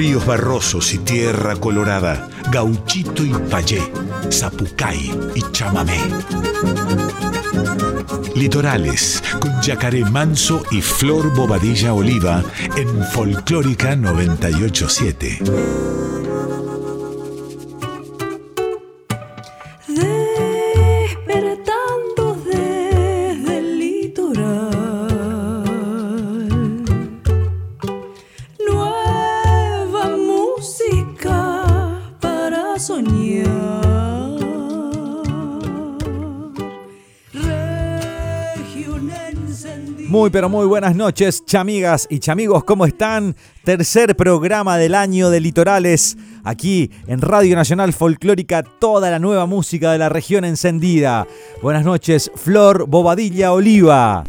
ríos barrosos y tierra colorada, gauchito y payé, zapucay y chamamé. Litorales con yacaré manso y flor bobadilla oliva en Folclórica 987. Muy buenas noches, chamigas y chamigos, ¿cómo están? Tercer programa del año de Litorales, aquí en Radio Nacional Folclórica, toda la nueva música de la región encendida. Buenas noches, Flor Bobadilla Oliva.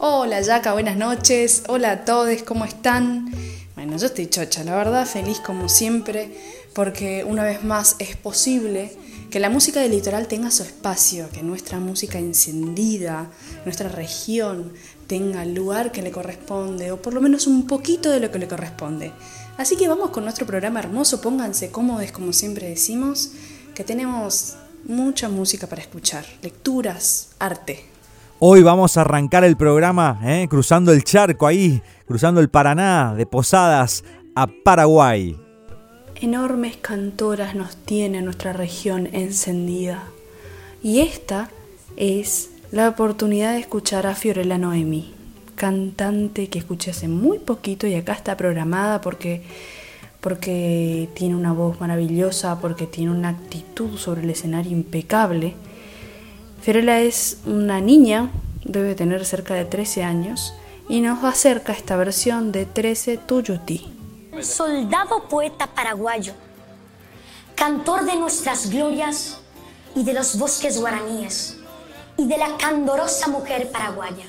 Hola Yaca, buenas noches. Hola a todos, ¿cómo están? Bueno, yo estoy chocha, la verdad, feliz como siempre, porque una vez más es posible que la música del litoral tenga su espacio, que nuestra música encendida, nuestra región, tenga el lugar que le corresponde, o por lo menos un poquito de lo que le corresponde. Así que vamos con nuestro programa hermoso, pónganse cómodos como siempre decimos, que tenemos mucha música para escuchar, lecturas, arte. Hoy vamos a arrancar el programa ¿eh? cruzando el charco ahí, cruzando el Paraná, de Posadas a Paraguay. Enormes cantoras nos tiene nuestra región encendida. Y esta es la oportunidad de escuchar a Fiorella Noemi, cantante que escuché hace muy poquito y acá está programada porque, porque tiene una voz maravillosa, porque tiene una actitud sobre el escenario impecable. Fiorella es una niña, debe tener cerca de 13 años, y nos acerca esta versión de 13 Tuyuti. Soldado poeta paraguayo, cantor de nuestras glorias y de los bosques guaraníes y de la candorosa mujer paraguaya.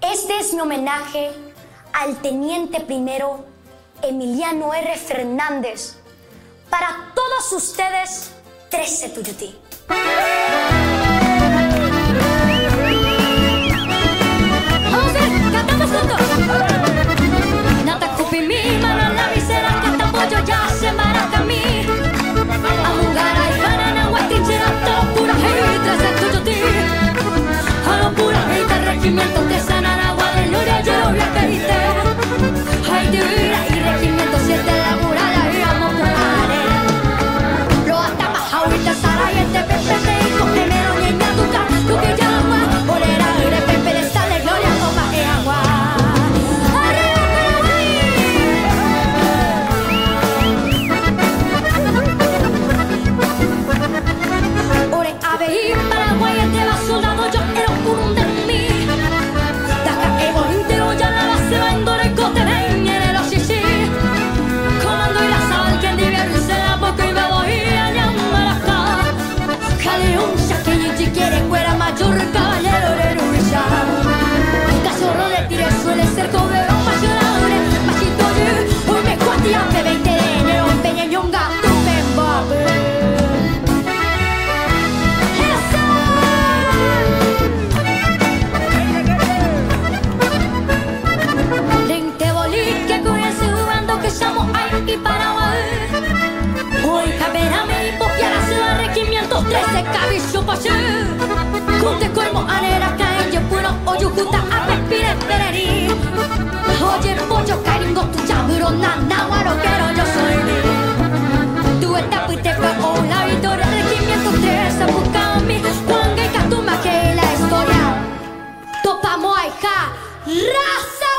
Este es mi homenaje al teniente primero Emiliano R. Fernández. Para todos ustedes, 13 Tuyutí. Hey, de regimiento Oye pollo caringo tu chaburo nana guaro yo soy ni. Tu etapa y te fue hola victoria regimiento 13 busca a mí. Juan que catuma que la historia. Topamos acá. Raza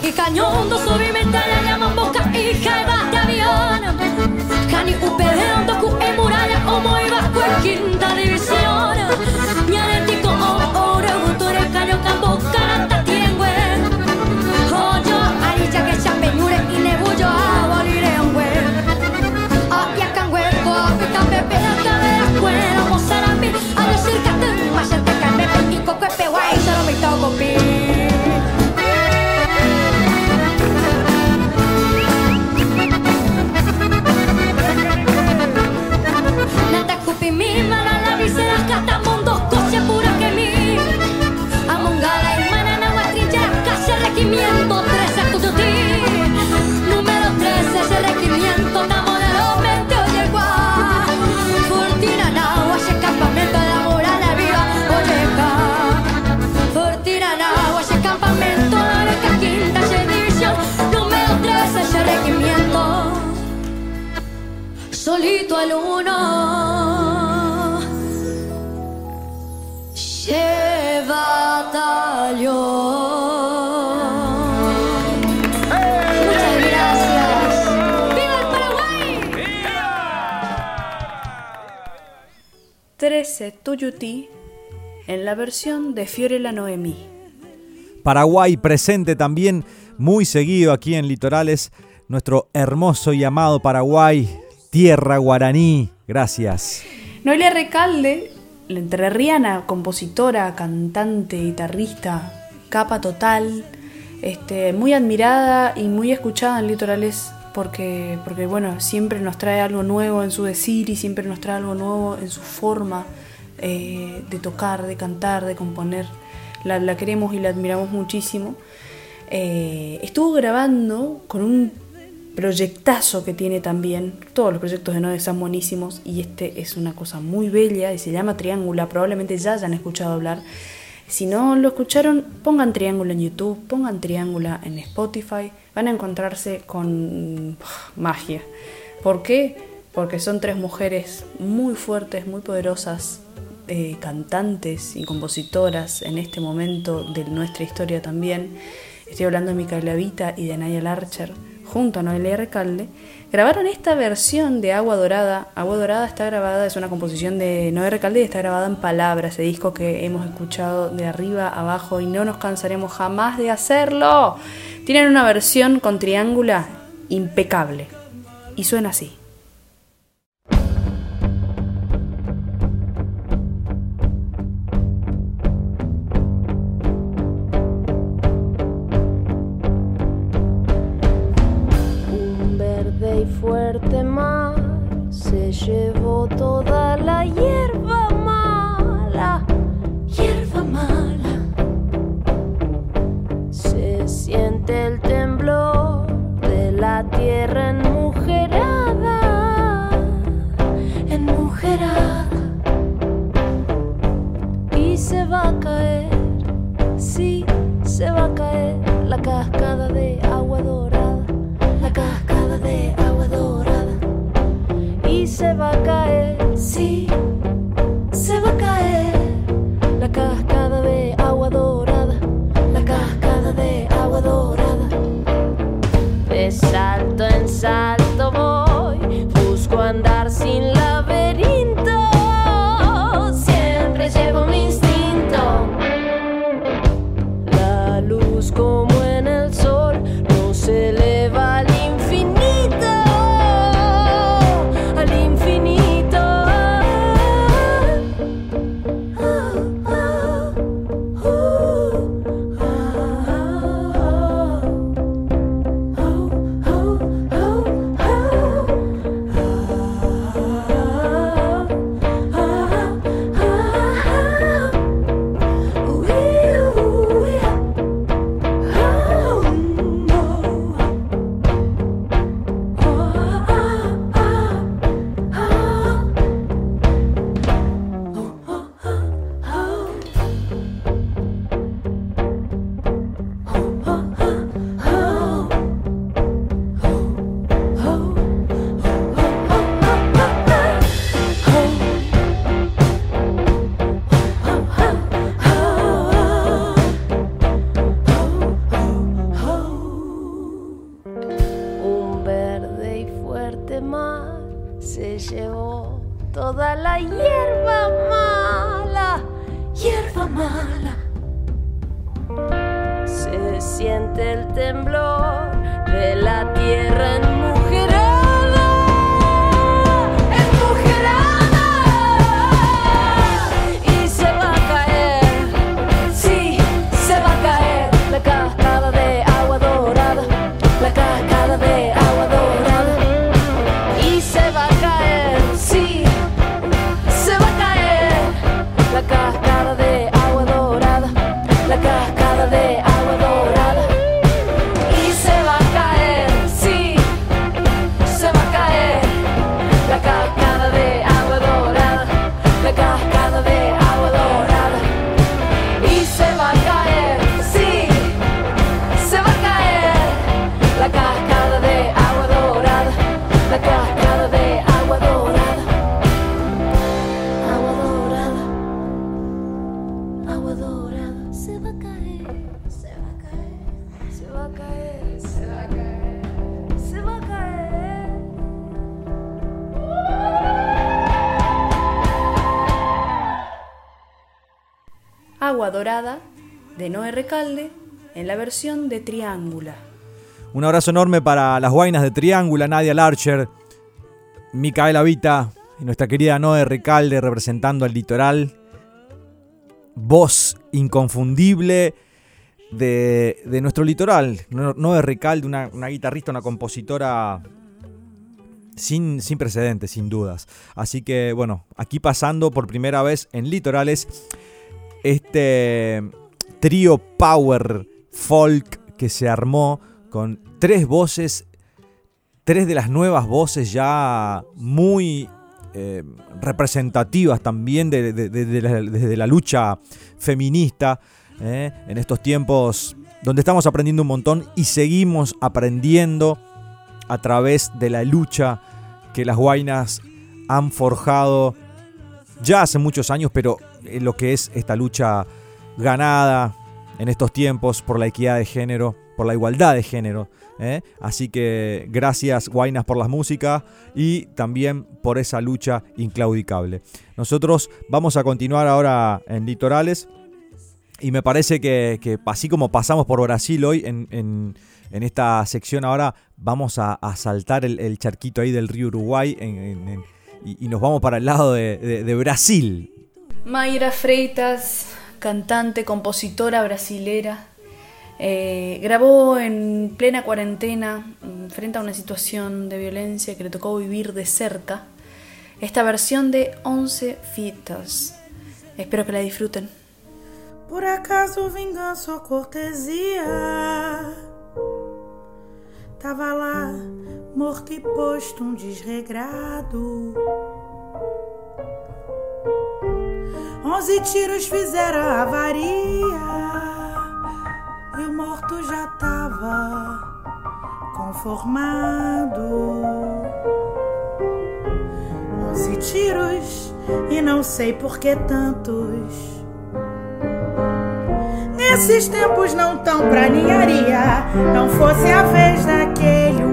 que cañón, dos subimentaria, llaman boca y jaiba de avión. Cani upedeando cu e muralla, como ibas pues quinta solito al uno. Lleva Muchas gracias. ¡Viva el Paraguay! 13 Tuyutí en la versión de Fiorella Noemí. Paraguay presente también muy seguido aquí en Litorales, nuestro hermoso y amado Paraguay, tierra guaraní. Gracias. Noelia Recalde, la entrerriana, compositora, cantante, guitarrista, capa total, este, muy admirada y muy escuchada en Litorales porque, porque bueno, siempre nos trae algo nuevo en su decir y siempre nos trae algo nuevo en su forma eh, de tocar, de cantar, de componer. La, queremos y la admiramos muchísimo. Eh, estuvo grabando con un proyectazo que tiene también. Todos los proyectos de Noé son buenísimos y este es una cosa muy bella y se llama Triángula. Probablemente ya hayan escuchado hablar. Si no lo escucharon, pongan Triángulo en YouTube, pongan Triángula en Spotify. Van a encontrarse con magia. ¿Por qué? Porque son tres mujeres muy fuertes, muy poderosas, eh, cantantes y compositoras en este momento de nuestra historia también. Estoy hablando de Micaela Vita y de Naya Larcher, junto a Noelia Recalde. Grabaron esta versión de Agua Dorada. Agua Dorada está grabada, es una composición de Noé Recalde y está grabada en palabras, ese disco que hemos escuchado de arriba a abajo y no nos cansaremos jamás de hacerlo. Tienen una versión con triángula impecable y suena así. Se llevó toda la hierba de Noé Recalde en la versión de Triángula. Un abrazo enorme para las guainas de Triángula, Nadia Larcher, Micaela Vita y nuestra querida Noé Recalde representando al litoral. Voz inconfundible de, nuestro litoral. Noé Recalde, una, una guitarrista, una compositora sin, sin, precedentes, sin dudas. Así que bueno, aquí pasando por primera vez en Litorales este trío power folk que se armó con tres voces, tres de las nuevas voces ya muy eh, representativas también de, la, lucha feminista eh, en estos tiempos donde estamos aprendiendo un montón y seguimos aprendiendo a través de la lucha que las guainas han forjado ya hace muchos años, pero en lo que es esta lucha ganada en estos tiempos por la equidad de género, por la igualdad de género. ¿eh? Así que gracias Guainas por la música y también por esa lucha inclaudicable. Nosotros vamos a continuar ahora en Litorales y me parece que, así como pasamos por Brasil hoy en, esta sección ahora vamos a, saltar el, charquito ahí del río Uruguay y, nos vamos para el lado de, de Brasil. Mayra Freitas cantante, compositora brasilera. Eh, grabó en plena cuarentena, frente a una situación de violencia que le tocó vivir de cerca, esta versión de 11 fitas. Espero que la disfruten. Por acaso vingança ou cortesia Tava lá, morto e posto um desregrado Onze tiros fizeram avaria e o morto já tava conformado. Onze tiros e não sei por que tantos. Nesses tempos não tão pra ninharia, não fosse a vez daquele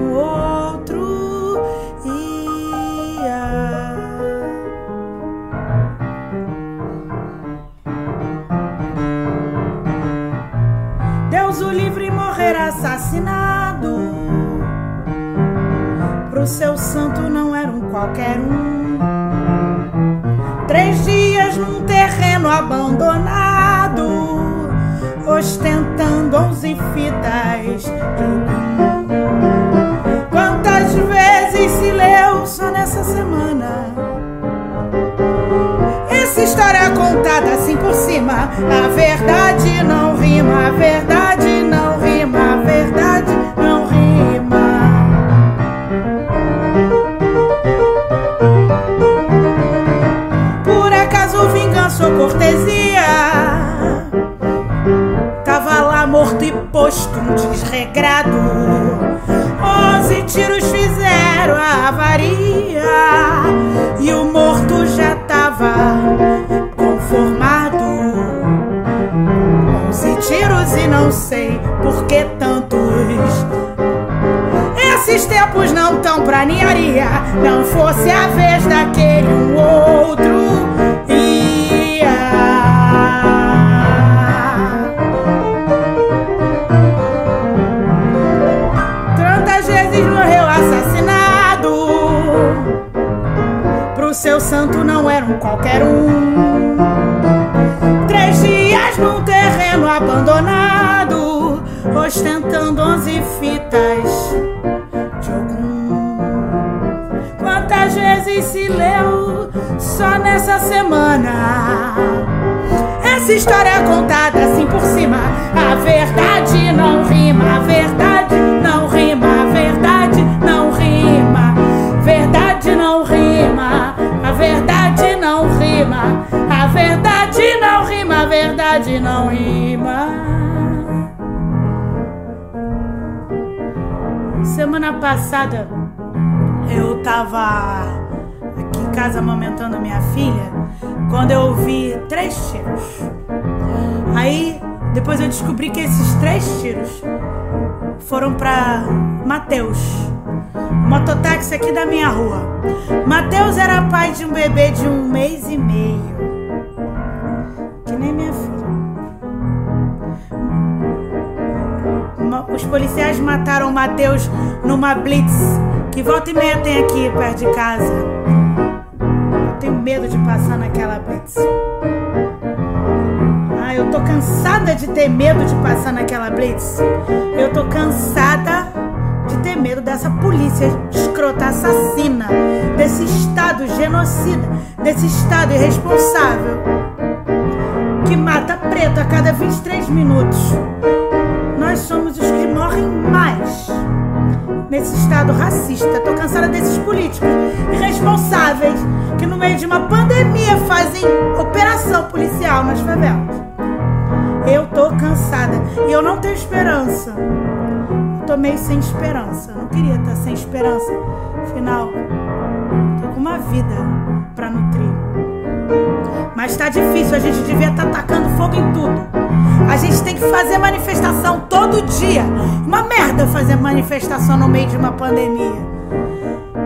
assassinado. Pro seu santo não era um qualquer um. Três dias num terreno abandonado, ostentando onze fitas. Quantas vezes se leu só nessa semana? Essa história contada assim por cima, a verdade não rima, a verdade desregrado. Onze tiros fizeram a avaria e o morto já tava conformado. Onze tiros e não sei por que tantos. Esses tempos não tão pra ninharia. Não fosse a vez daquele um outro. Qualquer um. Três dias num terreno abandonado ostentando onze fitas de algum. Quantas vezes se leu só nessa semana? Essa história contada assim por cima. A verdade não rima, a verdade verdade não rima, verdade não rima. Semana passada eu tava aqui em casa amamentando minha filha quando eu ouvi três tiros. Aí depois eu descobri que esses três tiros foram para Mateus, mototáxi aqui da minha rua. Mateus era pai de um bebê de um mês e meio, mataram o Matheus numa blitz que volta e meia tem aqui perto de casa. Eu tenho medo de passar naquela blitz. Ah, eu tô cansada de ter medo de passar naquela blitz. Eu tô cansada de ter medo dessa polícia escrota assassina, desse estado genocida, desse estado irresponsável que mata preto a cada 23 minutos. Nesse estado racista. Tô cansada desses políticos irresponsáveis que no meio de uma pandemia fazem operação policial nas favelas. Eu tô cansada e eu não tenho esperança. Tô meio sem esperança. Não queria estar sem esperança. Afinal, tô com uma vida para nutrir. Mas tá difícil, a gente devia estar tá tacando fogo em tudo. A gente tem que fazer manifestação todo dia. Uma merda fazer manifestação no meio de uma pandemia.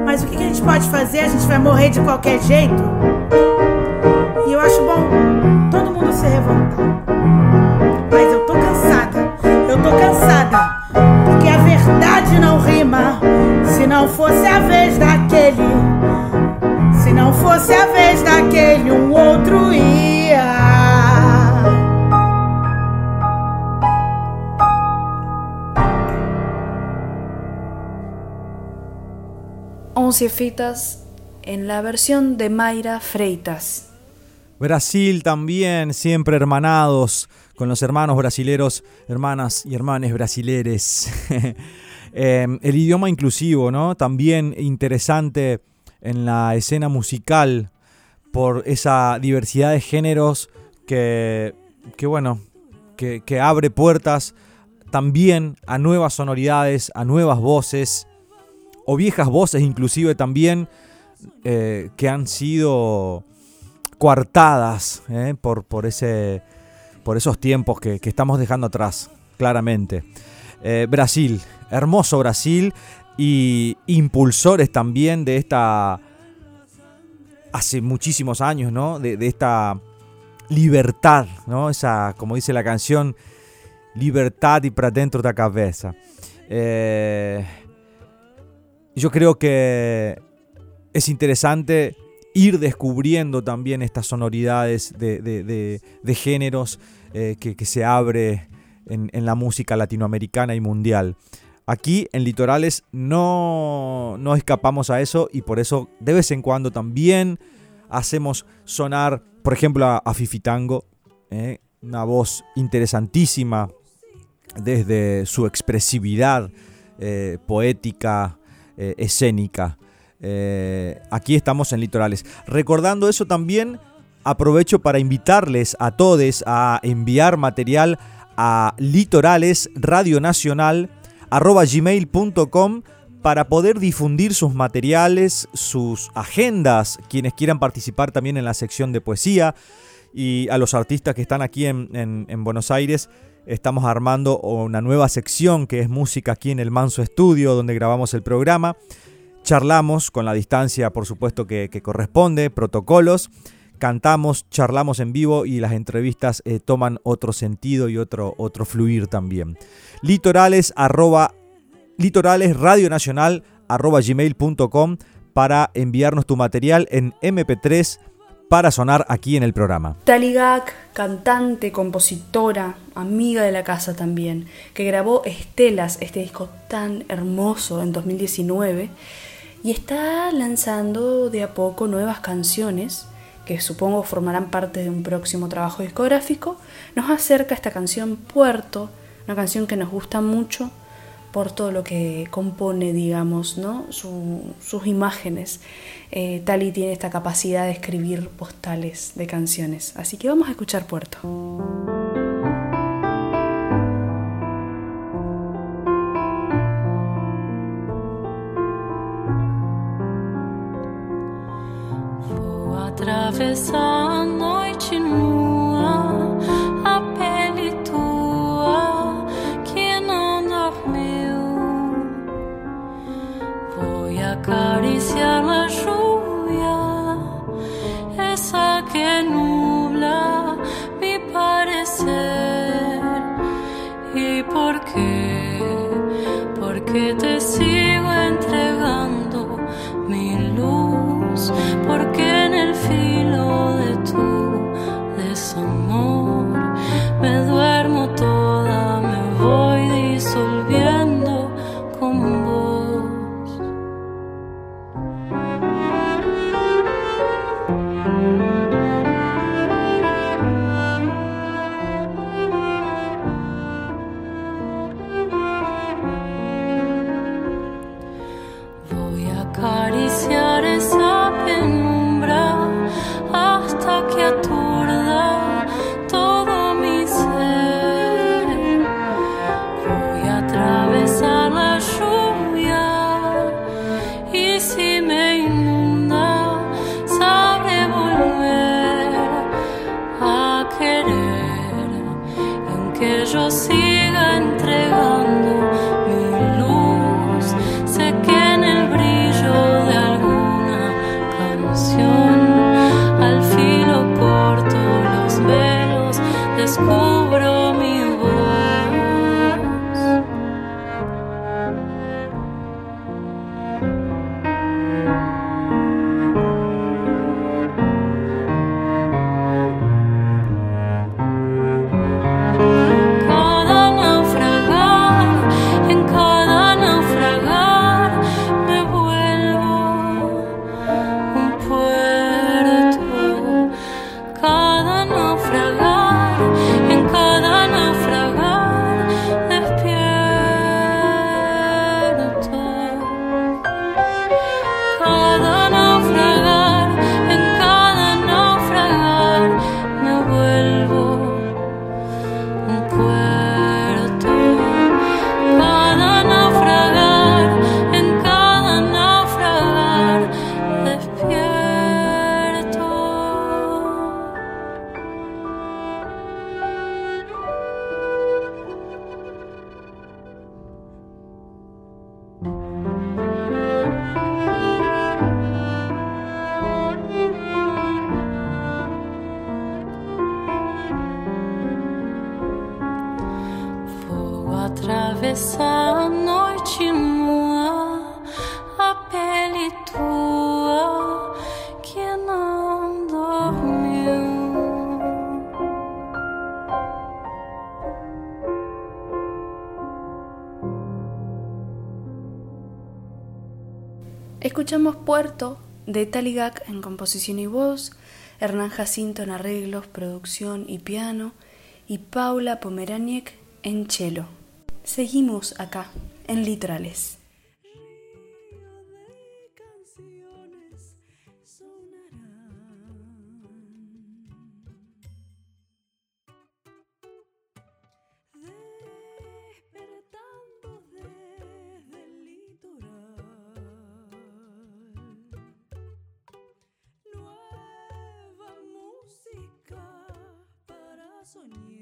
Mas o que a gente pode fazer? A gente vai morrer de qualquer jeito. E eu acho bom todo mundo se revoltar. Mas eu tô cansada. Eu tô cansada. Porque a verdade não rima. Se não fosse a vez daquele. Se não fosse a vez daquele, um outro ia. Once Fitas en la versión de Mayra Freitas. Brasil también, siempre hermanados con los hermanos brasileros, hermanas y hermanes brasileres. Eh, el idioma inclusivo, ¿no? También interesante en la escena musical por esa diversidad de géneros que, que bueno, que abre puertas también a nuevas sonoridades, a nuevas voces, o viejas voces inclusive también, eh, que han sido coartadas eh, por, por, ese, por esos tiempos que, que estamos dejando atrás, claramente. Eh, Brasil, hermoso Brasil y impulsores también de esta, hace muchísimos años, ¿no? De, esta libertad, ¿no? Esa, como dice la canción, libertad y para dentro de la cabeza. Yo creo que es interesante ir descubriendo también estas sonoridades de, géneros eh, que, se abre en, en, la música latinoamericana y mundial. Aquí en Litorales no, no escapamos a eso y por eso de vez en cuando también hacemos sonar, por ejemplo, a, a Fifitango, eh, una voz interesantísima desde su expresividad eh, poética, eh, escénica. Eh, aquí estamos en Litorales. Recordando eso también, aprovecho para invitarles a todos a enviar material a litoralesradionacional.gmail.com para poder difundir sus materiales, sus agendas, quienes quieran participar también en la sección de poesía y a los artistas que están aquí en Buenos Aires. Estamos armando una nueva sección que es música aquí en el Manso Estudio, donde grabamos el programa. Charlamos con la distancia, por supuesto, que, corresponde, protocolos. Cantamos, charlamos en vivo y las entrevistas eh, toman otro sentido y otro, otro fluir también. Litorales, arroba, litorales radio nacional, arroba gmail.com para enviarnos tu material en MP3 para sonar aquí en el programa. Taligak, cantante, compositora, amiga de la casa también, que grabó Estelas, este disco tan hermoso en 2019, y está lanzando de a poco nuevas canciones que supongo formarán parte de un próximo trabajo discográfico, nos acerca esta canción Puerto, una canción que nos gusta mucho por todo lo que compone, digamos, ¿no? Su, sus imágenes. Eh, Tali tiene esta capacidad de escribir postales de canciones. Así que vamos a escuchar Puerto. Taligak en composición y voz, Hernán Jacinto en arreglos, producción y piano y Paula Pomeraniec en cello. Seguimos acá, en Litorales. Para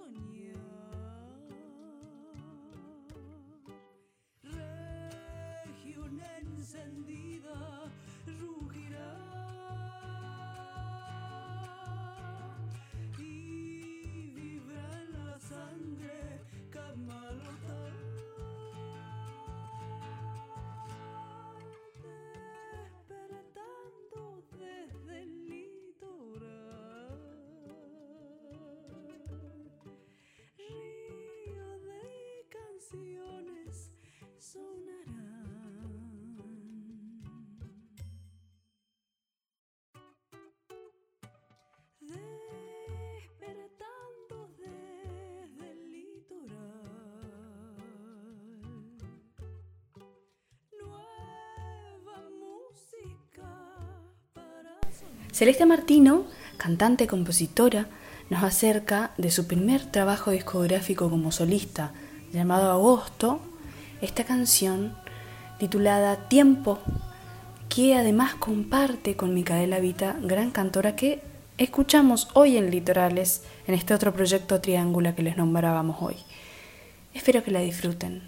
para Celeste Martino, cantante, compositora, nos acerca de su primer trabajo discográfico como solista, llamado Agosto, esta canción titulada Tiempo, que además comparte con Micaela Vita, gran cantora que escuchamos hoy en Litorales, en este otro proyecto Triángula que les nombrábamos hoy. Espero que la disfruten.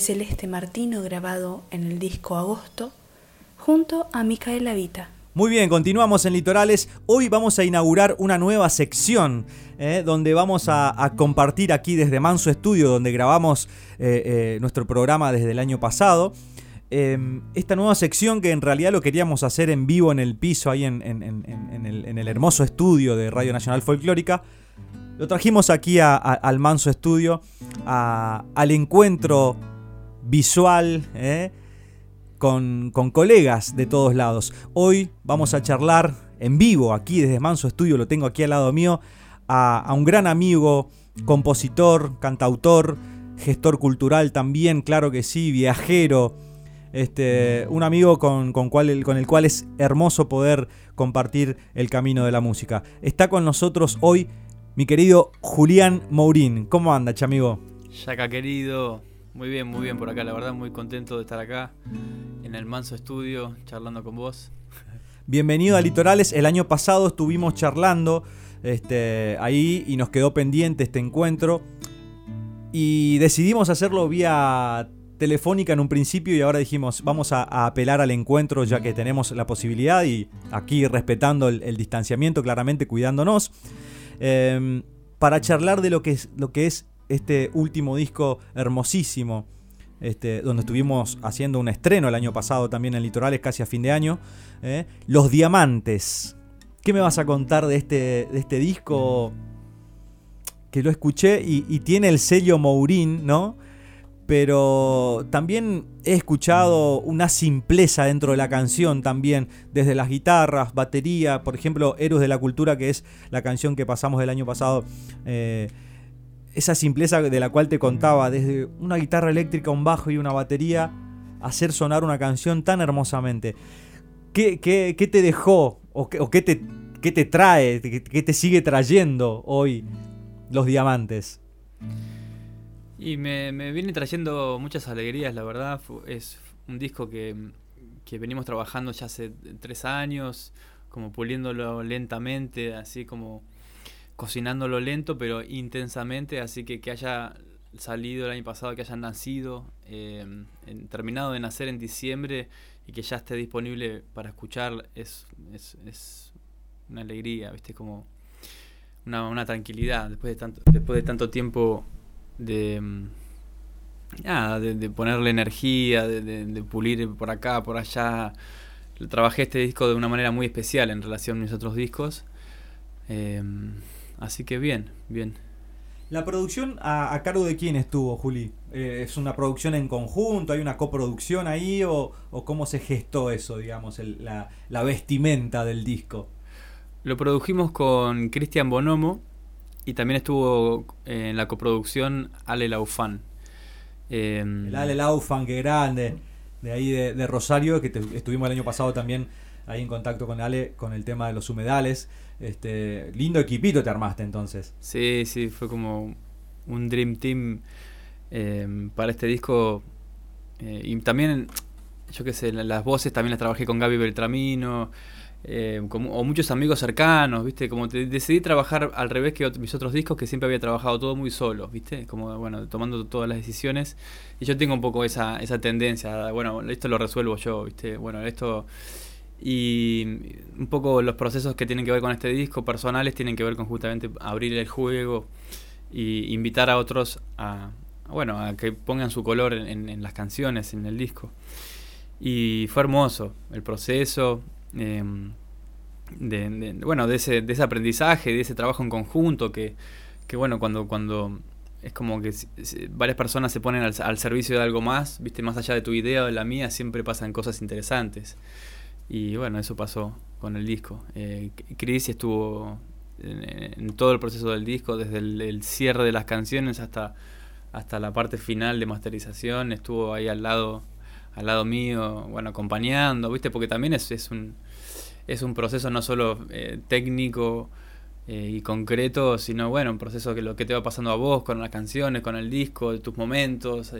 Celeste Martino grabado en el disco Agosto junto a Micaela Vita. Muy bien, continuamos en Litorales. Hoy vamos a inaugurar una nueva sección eh, donde vamos a, compartir aquí desde Manso Estudio, donde grabamos eh, eh, nuestro programa desde el año pasado. Eh, esta nueva sección que en realidad lo queríamos hacer en vivo en el piso, ahí en, el, hermoso estudio de Radio Nacional Folclórica. Lo trajimos aquí al Manso Estudio, al encuentro visual, ¿eh? con, con colegas de todos lados. Hoy vamos a charlar en vivo, aquí desde Manso Estudio, lo tengo aquí al lado mío, a, un gran amigo, compositor, cantautor, gestor cultural también, claro que sí, viajero. Este, un amigo con, con con el cual es hermoso poder compartir el camino de la música. Está con nosotros hoy mi querido Julián Mourín. ¿Cómo anda, chamigo? Yaca querido, muy bien, muy bien por acá, la verdad muy contento de estar acá en el Manso Estudio charlando con vos. Bienvenido a Litorales. El año pasado estuvimos charlando este, ahí y nos quedó pendiente este encuentro. Y decidimos hacerlo vía telefónica en un principio y ahora dijimos vamos a, apelar al encuentro ya que tenemos la posibilidad y aquí respetando el, distanciamiento, claramente cuidándonos, eh, para charlar de lo que es, lo que es este último disco hermosísimo. Este, donde estuvimos haciendo un estreno el año pasado también en Litorales, casi a fin de año. ¿eh? Los Diamantes. ¿Qué me vas a contar de este, de este disco? Que lo escuché y, tiene el sello Mourín, ¿no? pero también he escuchado una simpleza dentro de la canción también, desde las guitarras, batería, por ejemplo, Héroes de la Cultura, que es la canción que pasamos del año pasado, eh, esa simpleza de la cual te contaba, desde una guitarra eléctrica, un bajo y una batería, hacer sonar una canción tan hermosamente. ¿Qué, qué, qué te dejó o qué, o qué te, qué te trae, qué, te sigue trayendo hoy los diamantes? Y me, viene trayendo muchas alegrías, la verdad. Es un disco que, que venimos trabajando ya hace tres años, como puliéndolo lentamente, así como cocinándolo lento, pero intensamente. Así que que haya salido el año pasado, que haya nacido, en- terminado de nacer en diciembre y que ya esté disponible para escuchar, es, es, es una alegría, ¿viste? Como una, una tranquilidad después de tanto, después de tanto tiempo de, mm, nada, de, ponerle energía, de, pulir por acá, por allá. Trabajé este disco de una manera muy especial en relación a mis otros discos. Eh, así que bien, bien. La producción a, a cargo de quién estuvo, Juli? Eh, ¿Es una producción en conjunto? ¿Hay una coproducción ahí? ¿O, o cómo se gestó eso, digamos, el- la, la vestimenta del disco? Lo produjimos con Cristian Bonomo y también estuvo eh, en la coproducción Ale Laufan. Eh, El Ale Laufan, que grande, de ahí de, de Rosario, que te- estuvimos el año pasado también ahí en contacto con Ale con el tema de los humedales. Este, lindo equipito te armaste entonces. Sí, sí, fue como un Dream Team eh, para este disco. Eh, y también, yo qué sé, la- las voces también las trabajé con Gaby Beltramino, como- o muchos amigos cercanos, ¿viste? Como te- decidí trabajar al revés que mis otros discos, que siempre había trabajado todo muy solo, ¿viste? Como, bueno, tomando todas las decisiones. Y yo tengo un poco esa, esa tendencia, bueno, esto lo resuelvo yo, ¿viste? Bueno, esto... Y un poco los procesos que tienen que ver con este disco personales tienen que ver con justamente abrir el juego y invitar a otros a, bueno, a que pongan su color en, en- las canciones, en el disco. Y fue hermoso el proceso eh, de, bueno, de ese, de ese aprendizaje, de ese trabajo en conjunto que, que bueno, cuando, cuando es como que varias personas se ponen al, al servicio de algo más, viste, más allá de tu idea o de la mía, siempre pasan cosas interesantes. Y bueno, eso pasó con el disco. Eh, Chris estuvo en, todo el proceso del disco, desde el, cierre de las canciones hasta, hasta la parte final de masterización, estuvo ahí al lado, al lado mío, bueno, acompañando, ¿viste? Porque también es, es un es un proceso no solo eh, técnico eh, y concreto, sino bueno, un proceso que lo que te va pasando a vos con las canciones, con el disco, tus momentos.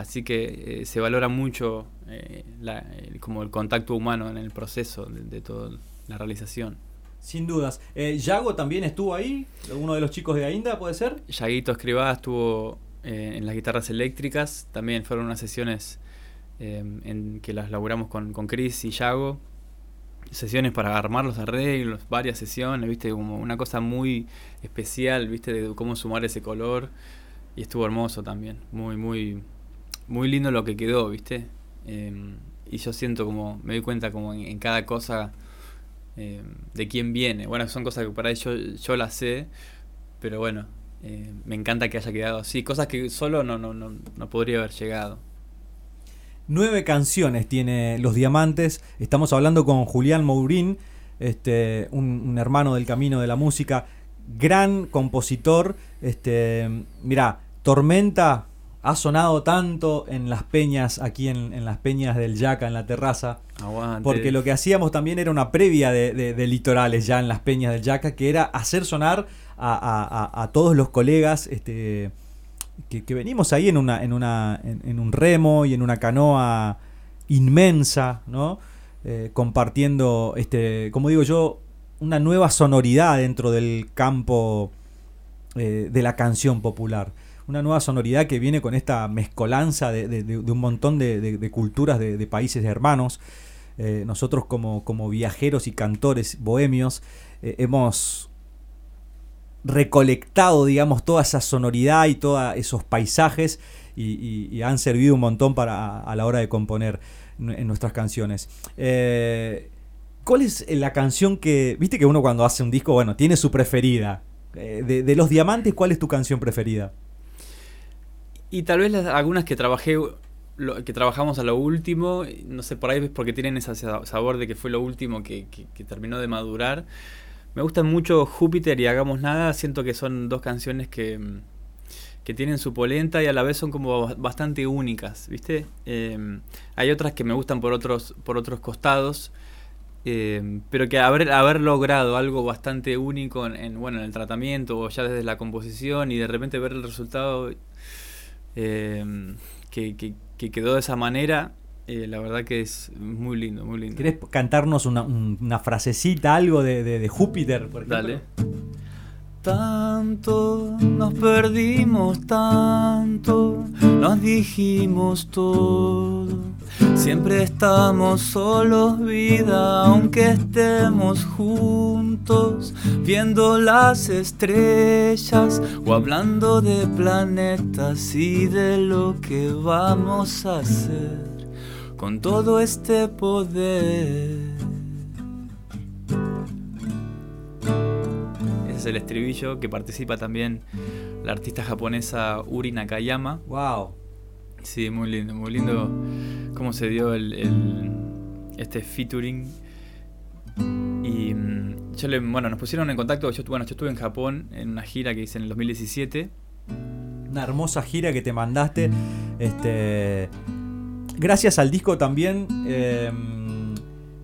Así que eh, se valora mucho eh, la- el- como el contacto humano en el proceso de, de toda la realización. Sin dudas. Eh, Yago también estuvo ahí, uno de los chicos de Ainda, ¿puede ser? Yaguito Escribá estuvo en las guitarras eléctricas, también fueron unas sesiones en que las laburamos con, con Chris y Yago. Sesiones para armar los arreglos, varias sesiones, viste, como una cosa muy especial, viste, de cómo sumar ese color. Y estuvo hermoso también, muy, muy, muy lindo lo que quedó, viste. Eh, y yo siento como, me doy cuenta como en, cada cosa eh, de quién viene. Bueno, son cosas que para yo, yo las sé, pero bueno, eh, me encanta que haya quedado así. Cosas que solo no, no, no, no podría haber llegado. Nueve canciones tiene Los Diamantes. Estamos hablando con Julián Mourín, este, un, un hermano del camino de la música, gran compositor. Este, mira, Tormenta ha sonado tanto en las peñas, aquí en, en las peñas del Yaca, en la terraza. Aguante. Porque lo que hacíamos también era una previa de, de- de litorales ya en las peñas del Yaca, que era hacer sonar a, a- a- todos los colegas este, que, que venimos ahí en, una, en, una, en, en un remo y en una canoa inmensa, ¿no? Eh, compartiendo, este, como digo yo, una nueva sonoridad dentro del campo eh, de la canción popular. Una nueva sonoridad que viene con esta mezcolanza de, de- un montón de, de- culturas de, países hermanos. Eh, nosotros como, como viajeros y cantores bohemios eh, hemos recolectado, digamos, toda esa sonoridad y todos esos paisajes y, han servido un montón para a la hora de componer en nuestras canciones. Eh, ¿Cuál es la canción que, viste que uno cuando hace un disco, bueno, tiene su preferida? De los diamantes, ¿cuál es tu canción preferida? Y tal vez las- algunas que trabajé, lo- que trabajamos a lo último, no sé, por ahí es porque tienen ese sa- sabor de que fue lo último que, que- terminó de madurar. Me gustan mucho Júpiter y Hagamos Nada, siento que son dos canciones que, que tienen su polenta y a la vez son como ba- bastante únicas, ¿viste? Eh, hay otras que me gustan por otros, por otros costados, eh, pero que haber, haber logrado algo bastante único en, bueno, en el tratamiento o ya desde la composición y de repente ver el resultado eh, que, que- que quedó de esa manera, eh, la verdad que es muy lindo, muy lindo. ¿Querés cantarnos una, un- una frasecita, algo de, de- de Júpiter, por ejemplo? Dale. Tanto nos perdimos, tanto nos dijimos todo. Siempre estamos solos, vida, aunque estemos juntos, viendo las estrellas o hablando de planetas y de lo que vamos a hacer con todo este poder. Ese es el estribillo que participa también la artista japonesa Uri Nakayama. Wow. Sí, muy lindo, muy lindo cómo se dio el, el- este featuring. Y mm, yo le, bueno, nos pusieron en contacto. Yo, bueno, yo estuve en Japón en una gira que hice en el 2017. Una hermosa gira que te mandaste. Este. Gracias al disco también. eh,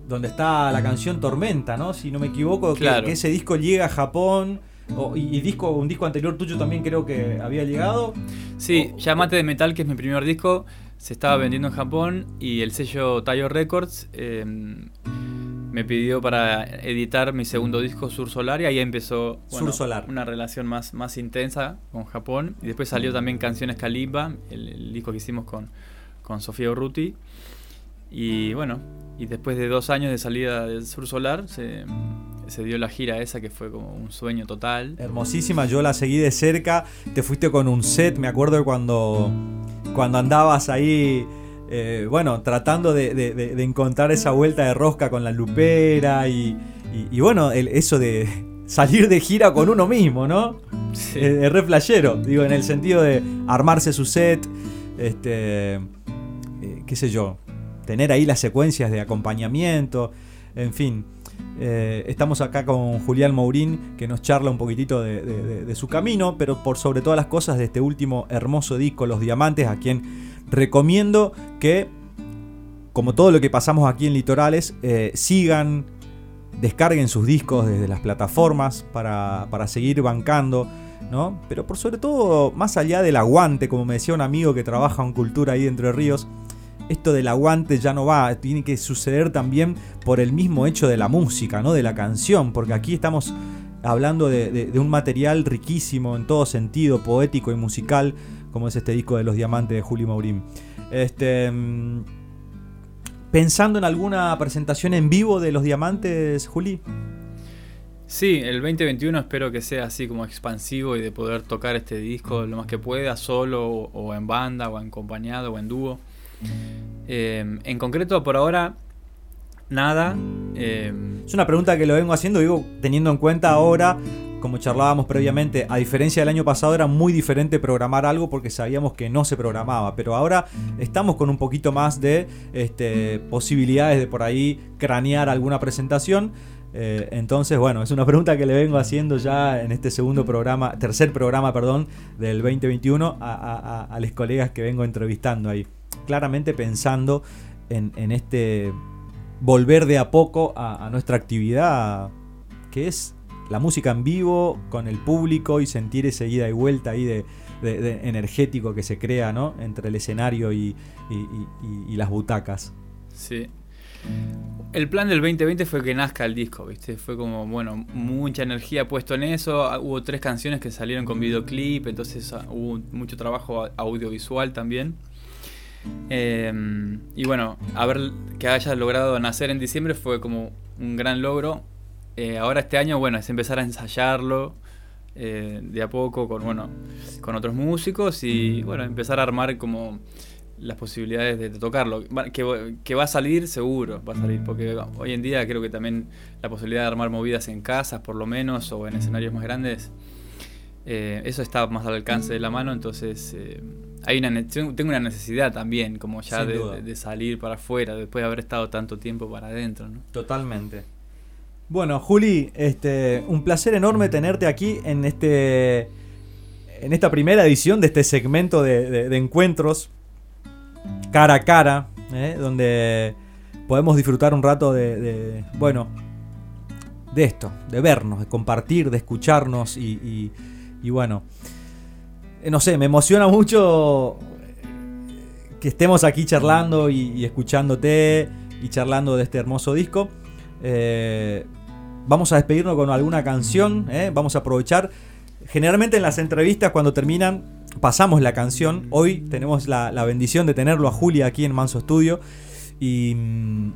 donde está la canción Tormenta, ¿no? Si no me equivoco, que- ese disco llega a Japón. o- y, y disco, un disco anterior tuyo también creo que había llegado. Sí, O- Llamate de Metal, que es mi primer disco, se estaba vendiendo en Japón y el sello Tayo Records eh, me pidió para editar mi segundo disco Sur Solar y ahí empezó Sur Solar. una relación más, más intensa con Japón. Y después salió también Canciones Kalimba, el, el disco que hicimos con, con Sofía Urruti. Y bueno, y después de dos años de salida del Sur Solar se, se dio la gira esa que fue como un sueño total. Hermosísima, yo la seguí de cerca. Te fuiste con un set, me acuerdo de cuando, cuando andabas ahí, eh, bueno, tratando de, de- de- de encontrar esa vuelta de rosca con la lupera y, y- y bueno, el- eso de salir de gira con uno mismo, ¿no? Sí. Es, es re flashero, digo, en el sentido de armarse su set, este, eh, qué sé yo, tener ahí las secuencias de acompañamiento, en fin. Eh, estamos acá con Julián Mourín, que nos charla un poquitito de, de- de- de su camino, pero por sobre todas las cosas de este último hermoso disco, Los Diamantes, a quien recomiendo que, como todo lo que pasamos aquí en Litorales, eh, sigan, descarguen sus discos desde las plataformas para, para seguir bancando, ¿no? Pero por sobre todo, más allá del aguante, como me decía un amigo que trabaja en cultura ahí de Entre Ríos, esto del aguante ya no va, tiene que suceder también por el mismo hecho de la música, ¿no? De la canción, porque aquí estamos hablando de, un material riquísimo en todo sentido, poético y musical, como es este disco de Los Diamantes de Juli Maurín. Este, mm, pensando en alguna presentación en vivo de Los Diamantes, Juli. Sí, el 2021 espero que sea así como expansivo y de poder tocar este disco lo más que pueda, solo o, o en banda o acompañado o en dúo. Eh, en concreto, por ahora, nada. Eh, Es una pregunta que lo vengo haciendo, digo, teniendo en cuenta ahora, como charlábamos previamente, a diferencia del año pasado era muy diferente programar algo porque sabíamos que no se programaba, pero ahora estamos con un poquito más de este, posibilidades de por ahí cranear alguna presentación. Eh, entonces, bueno, es una pregunta que le vengo haciendo ya en este segundo programa, tercer programa, perdón, del 2021 a, a- a- a los colegas que vengo entrevistando ahí. Claramente pensando en, este volver de a poco a, nuestra actividad, que es la música en vivo, con el público y sentir ese ida y vuelta ahí de, energético que se crea, ¿no? Entre el escenario y, y- y- las butacas. Sí. el plan del 2020 fue que nazca el disco, ¿viste? Fue como, bueno, mucha energía puesto en eso. Ah, Hubo tres canciones que salieron con videoclip, entonces ah, hubo mucho trabajo audiovisual también. Eh, y bueno, a ver que haya logrado nacer en diciembre fue como un gran logro. Eh, ahora este año, bueno, es empezar a ensayarlo eh, de a poco con, bueno, con otros músicos y, bueno, empezar a armar como las posibilidades de, tocarlo. Que, que va a salir, seguro, va a salir, porque hoy en día creo que también la posibilidad de armar movidas en casas, por lo menos, o en escenarios más grandes, eh, eso está más al alcance de la mano, entonces hay una, tengo una necesidad también, como ya de, salir para afuera, después de haber estado tanto tiempo para adentro, ¿no? Totalmente. Bueno, Juli, este, un placer enorme tenerte aquí en este. En esta primera edición de este segmento de, de- de encuentros cara a cara, ¿eh? donde podemos disfrutar un rato de, bueno, de esto, de vernos, de compartir, de escucharnos y, y- y bueno, no sé, me emociona mucho eh, que estemos aquí charlando y, escuchándote y charlando de este hermoso disco. Eh, vamos a despedirnos con alguna canción, ¿eh? vamos a aprovechar. Generalmente en las entrevistas cuando terminan pasamos la canción. Hoy tenemos la, bendición de tenerlo a Julia aquí en Manso Studio y mm,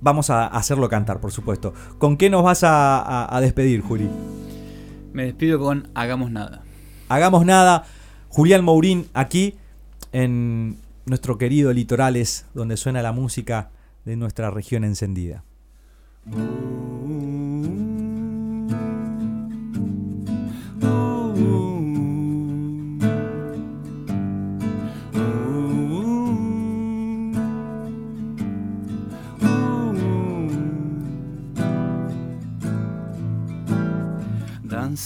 vamos a hacerlo cantar, por supuesto. ¿Con qué nos vas a despedir, Juli? Me despido con Hagamos Nada. Hagamos nada, Julián Mourín aquí en nuestro querido Litorales, donde suena la música de nuestra región encendida.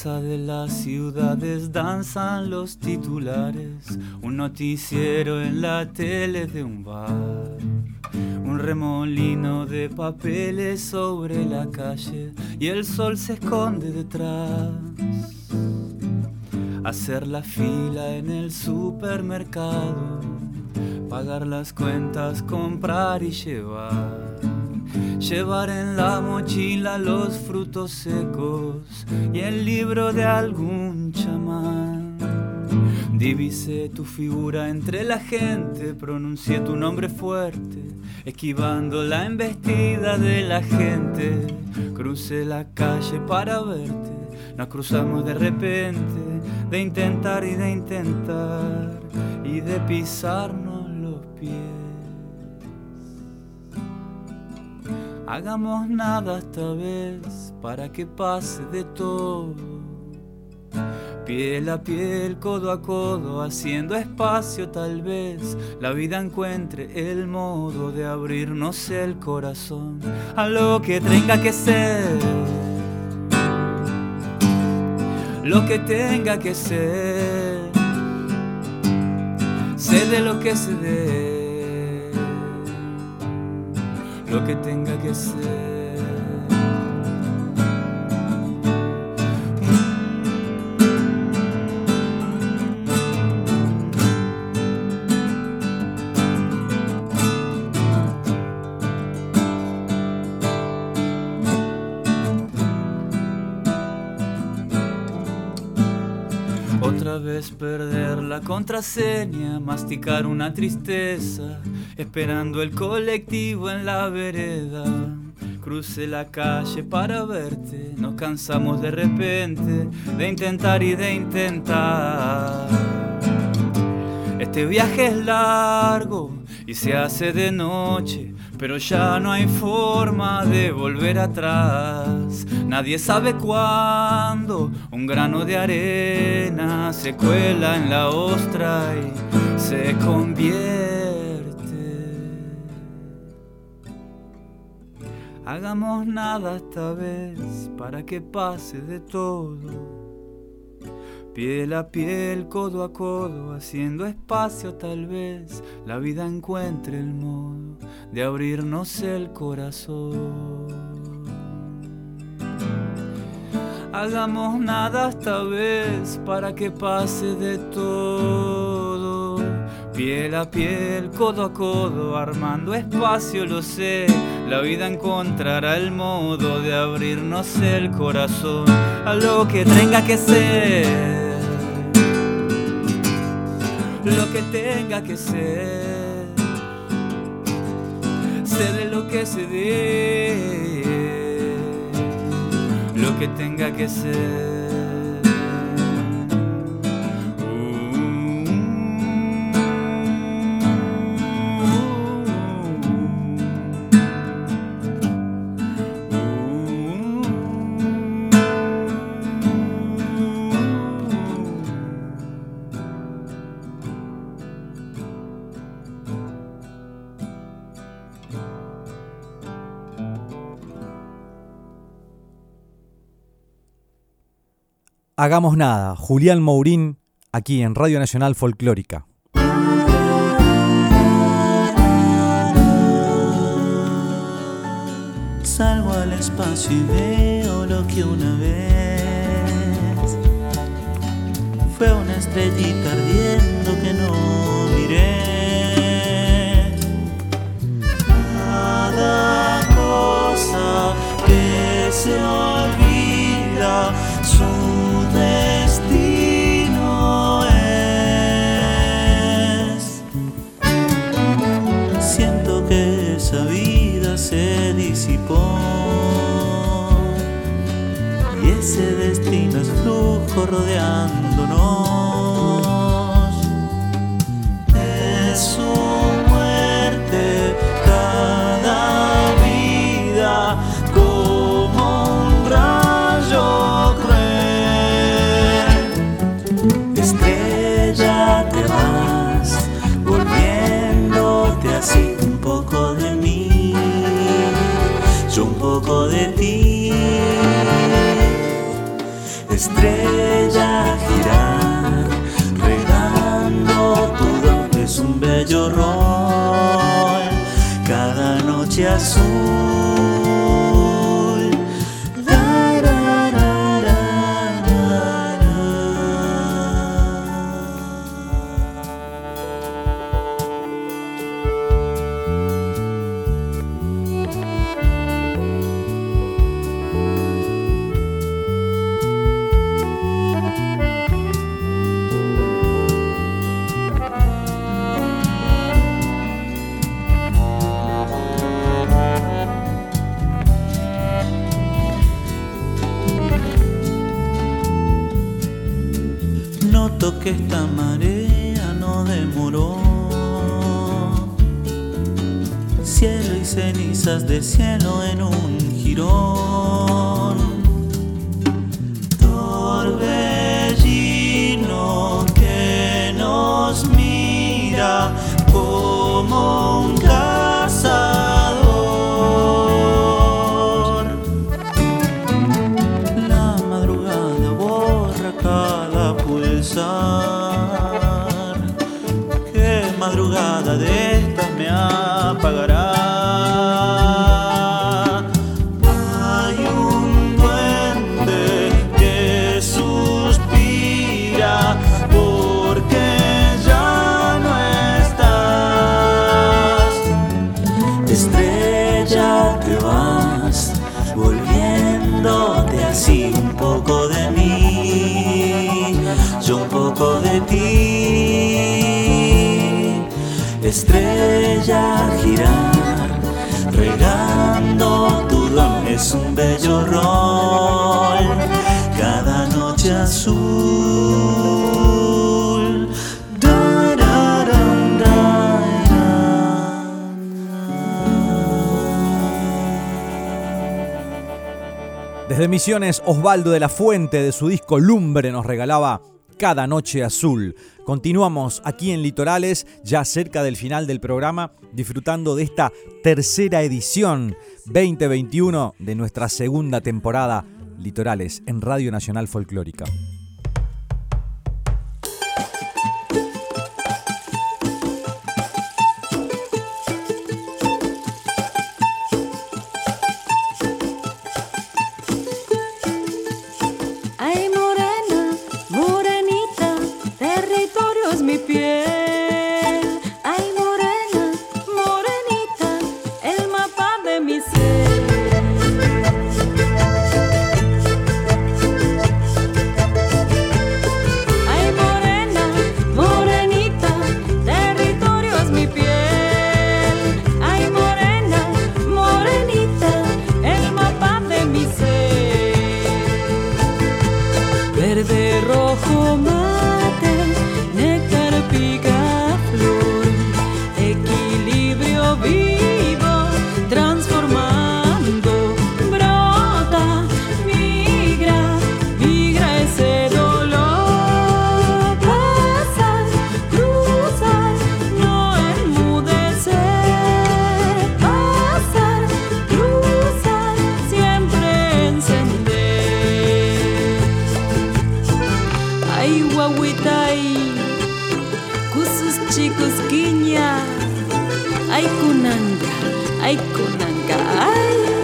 De las ciudades, danzan los titulares, un noticiero en la tele de un bar, un remolino de papeles sobre la calle y el sol se esconde detrás. Hacer la fila en el supermercado, pagar las cuentas, comprar y llevar. Llevar en la mochila los frutos secos y el libro de algún chamán. Divisé tu figura entre la gente, pronuncié tu nombre fuerte, esquivando la embestida de la gente. Crucé la calle para verte, nos cruzamos de repente, de intentar y de intentar, y de pisarnos los pies. Hagamos nada esta vez para que pase de todo. Piel a piel, codo a codo, haciendo espacio tal vez la vida encuentre el modo de abrirnos el corazón a lo que tenga que ser. Lo que tenga que ser. Sé de lo que se dé lo que tenga que ser. Otra vez perder la contraseña, masticar una tristeza, esperando el colectivo en la vereda. Crucé la calle para verte, nos cansamos de repente de intentar y de intentar. Este viaje es largo y se hace de noche, pero ya no hay forma de volver atrás. Nadie sabe cuándo un grano de arena se cuela en la ostra y se convierte. Hagamos nada esta vez para que pase de todo. Piel a piel, codo a codo, haciendo espacio tal vez la vida encuentre el modo de abrirnos el corazón. Hagamos nada esta vez para que pase de todo. Piel a piel, codo a codo, armando espacio, lo sé. La vida encontrará el modo de abrirnos el corazón a lo que tenga que ser. Lo que tenga que ser. Sé de lo que se dé. Lo que tenga que ser. Hagamos nada, Julián Mourín, aquí en Radio Nacional Folclórica. Salgo al espacio y veo lo que una vez fue una estrellita ardiendo que no miré. Cada cosa que se olvida ese destino es flujo rodeándonos. Bello rol, cada noche azul. Es un bello rol, cada noche azul. Desde Misiones, Osvaldo de la Fuente de su disco Lumbre nos regalaba Cada Noche Azul. Continuamos aquí en Litorales, ya cerca del final del programa, disfrutando de esta tercera edición 2021 de nuestra segunda temporada Litorales en Radio Nacional Folclórica. Ay, morena, morenita, territorio es mi piel. Huitay, Kusus chicos quiña, ay kunanga, ay kunanga, ay.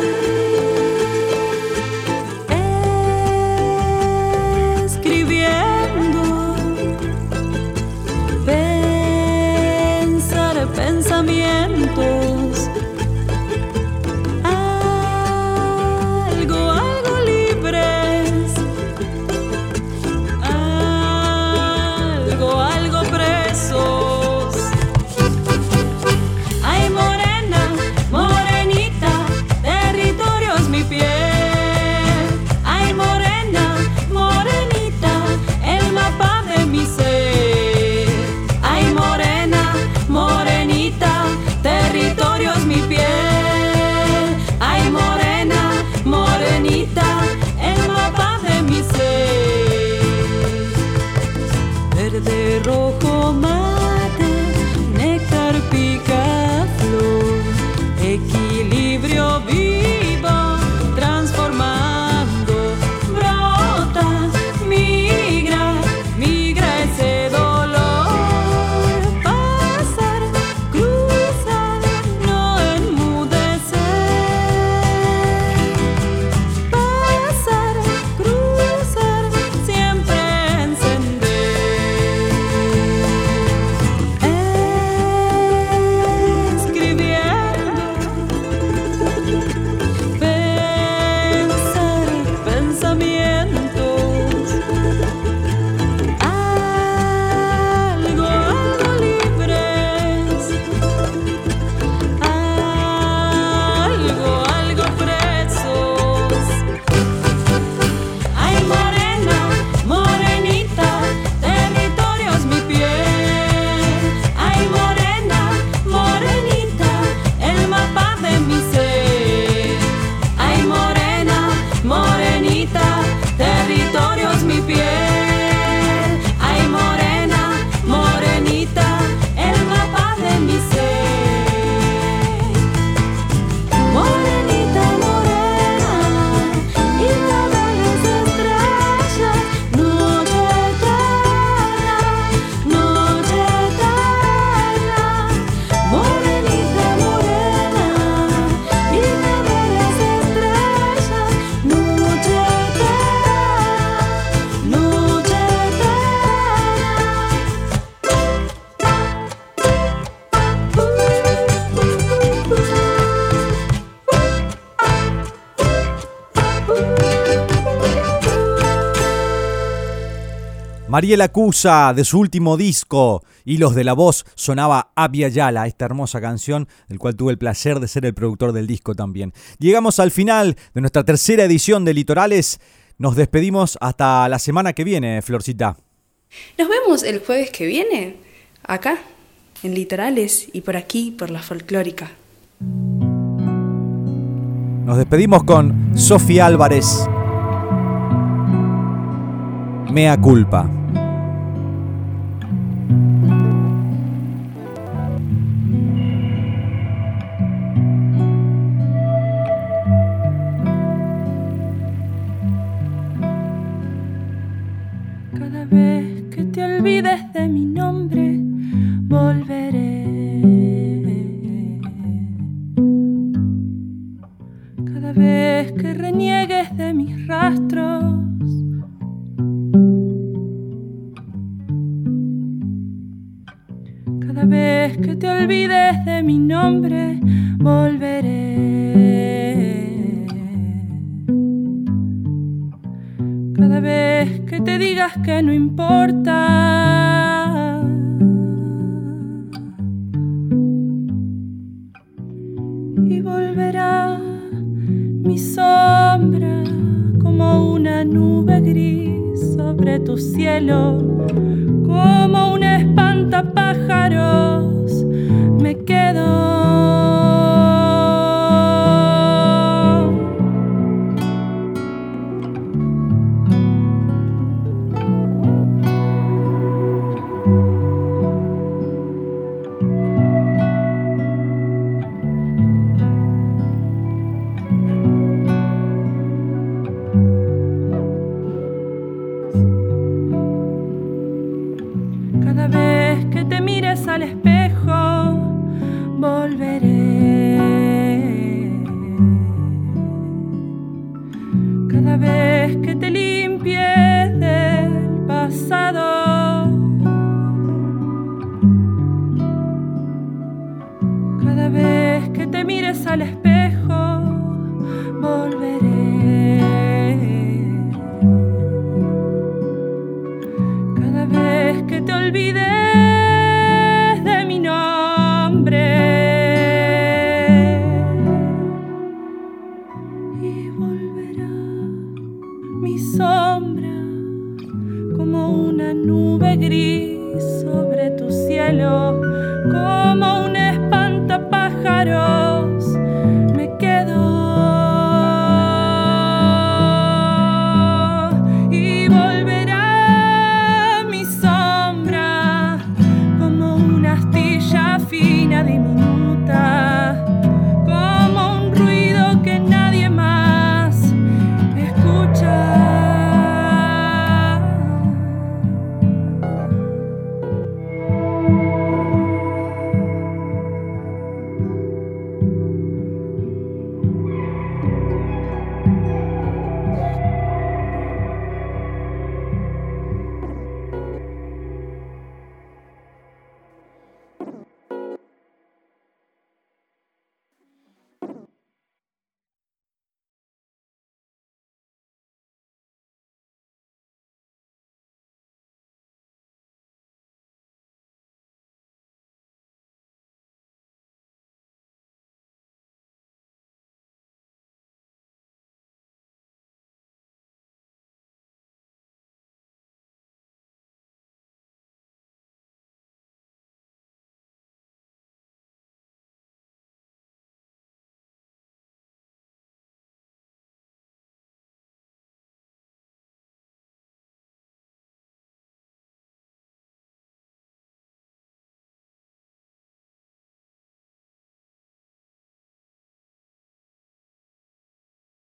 Mariela Cusa, de su último disco, Hilos de la Voz, sonaba Abia Yala, esta hermosa canción, del cual tuve el placer de ser el productor del disco también. Llegamos al final de nuestra tercera edición de Litorales. Nos despedimos hasta la semana que viene, Florcita. Nos vemos el jueves que viene, acá, en Litorales y por aquí, por la folclórica. Nos despedimos con Sofía Álvarez. Mea culpa. Cada vez que te olvides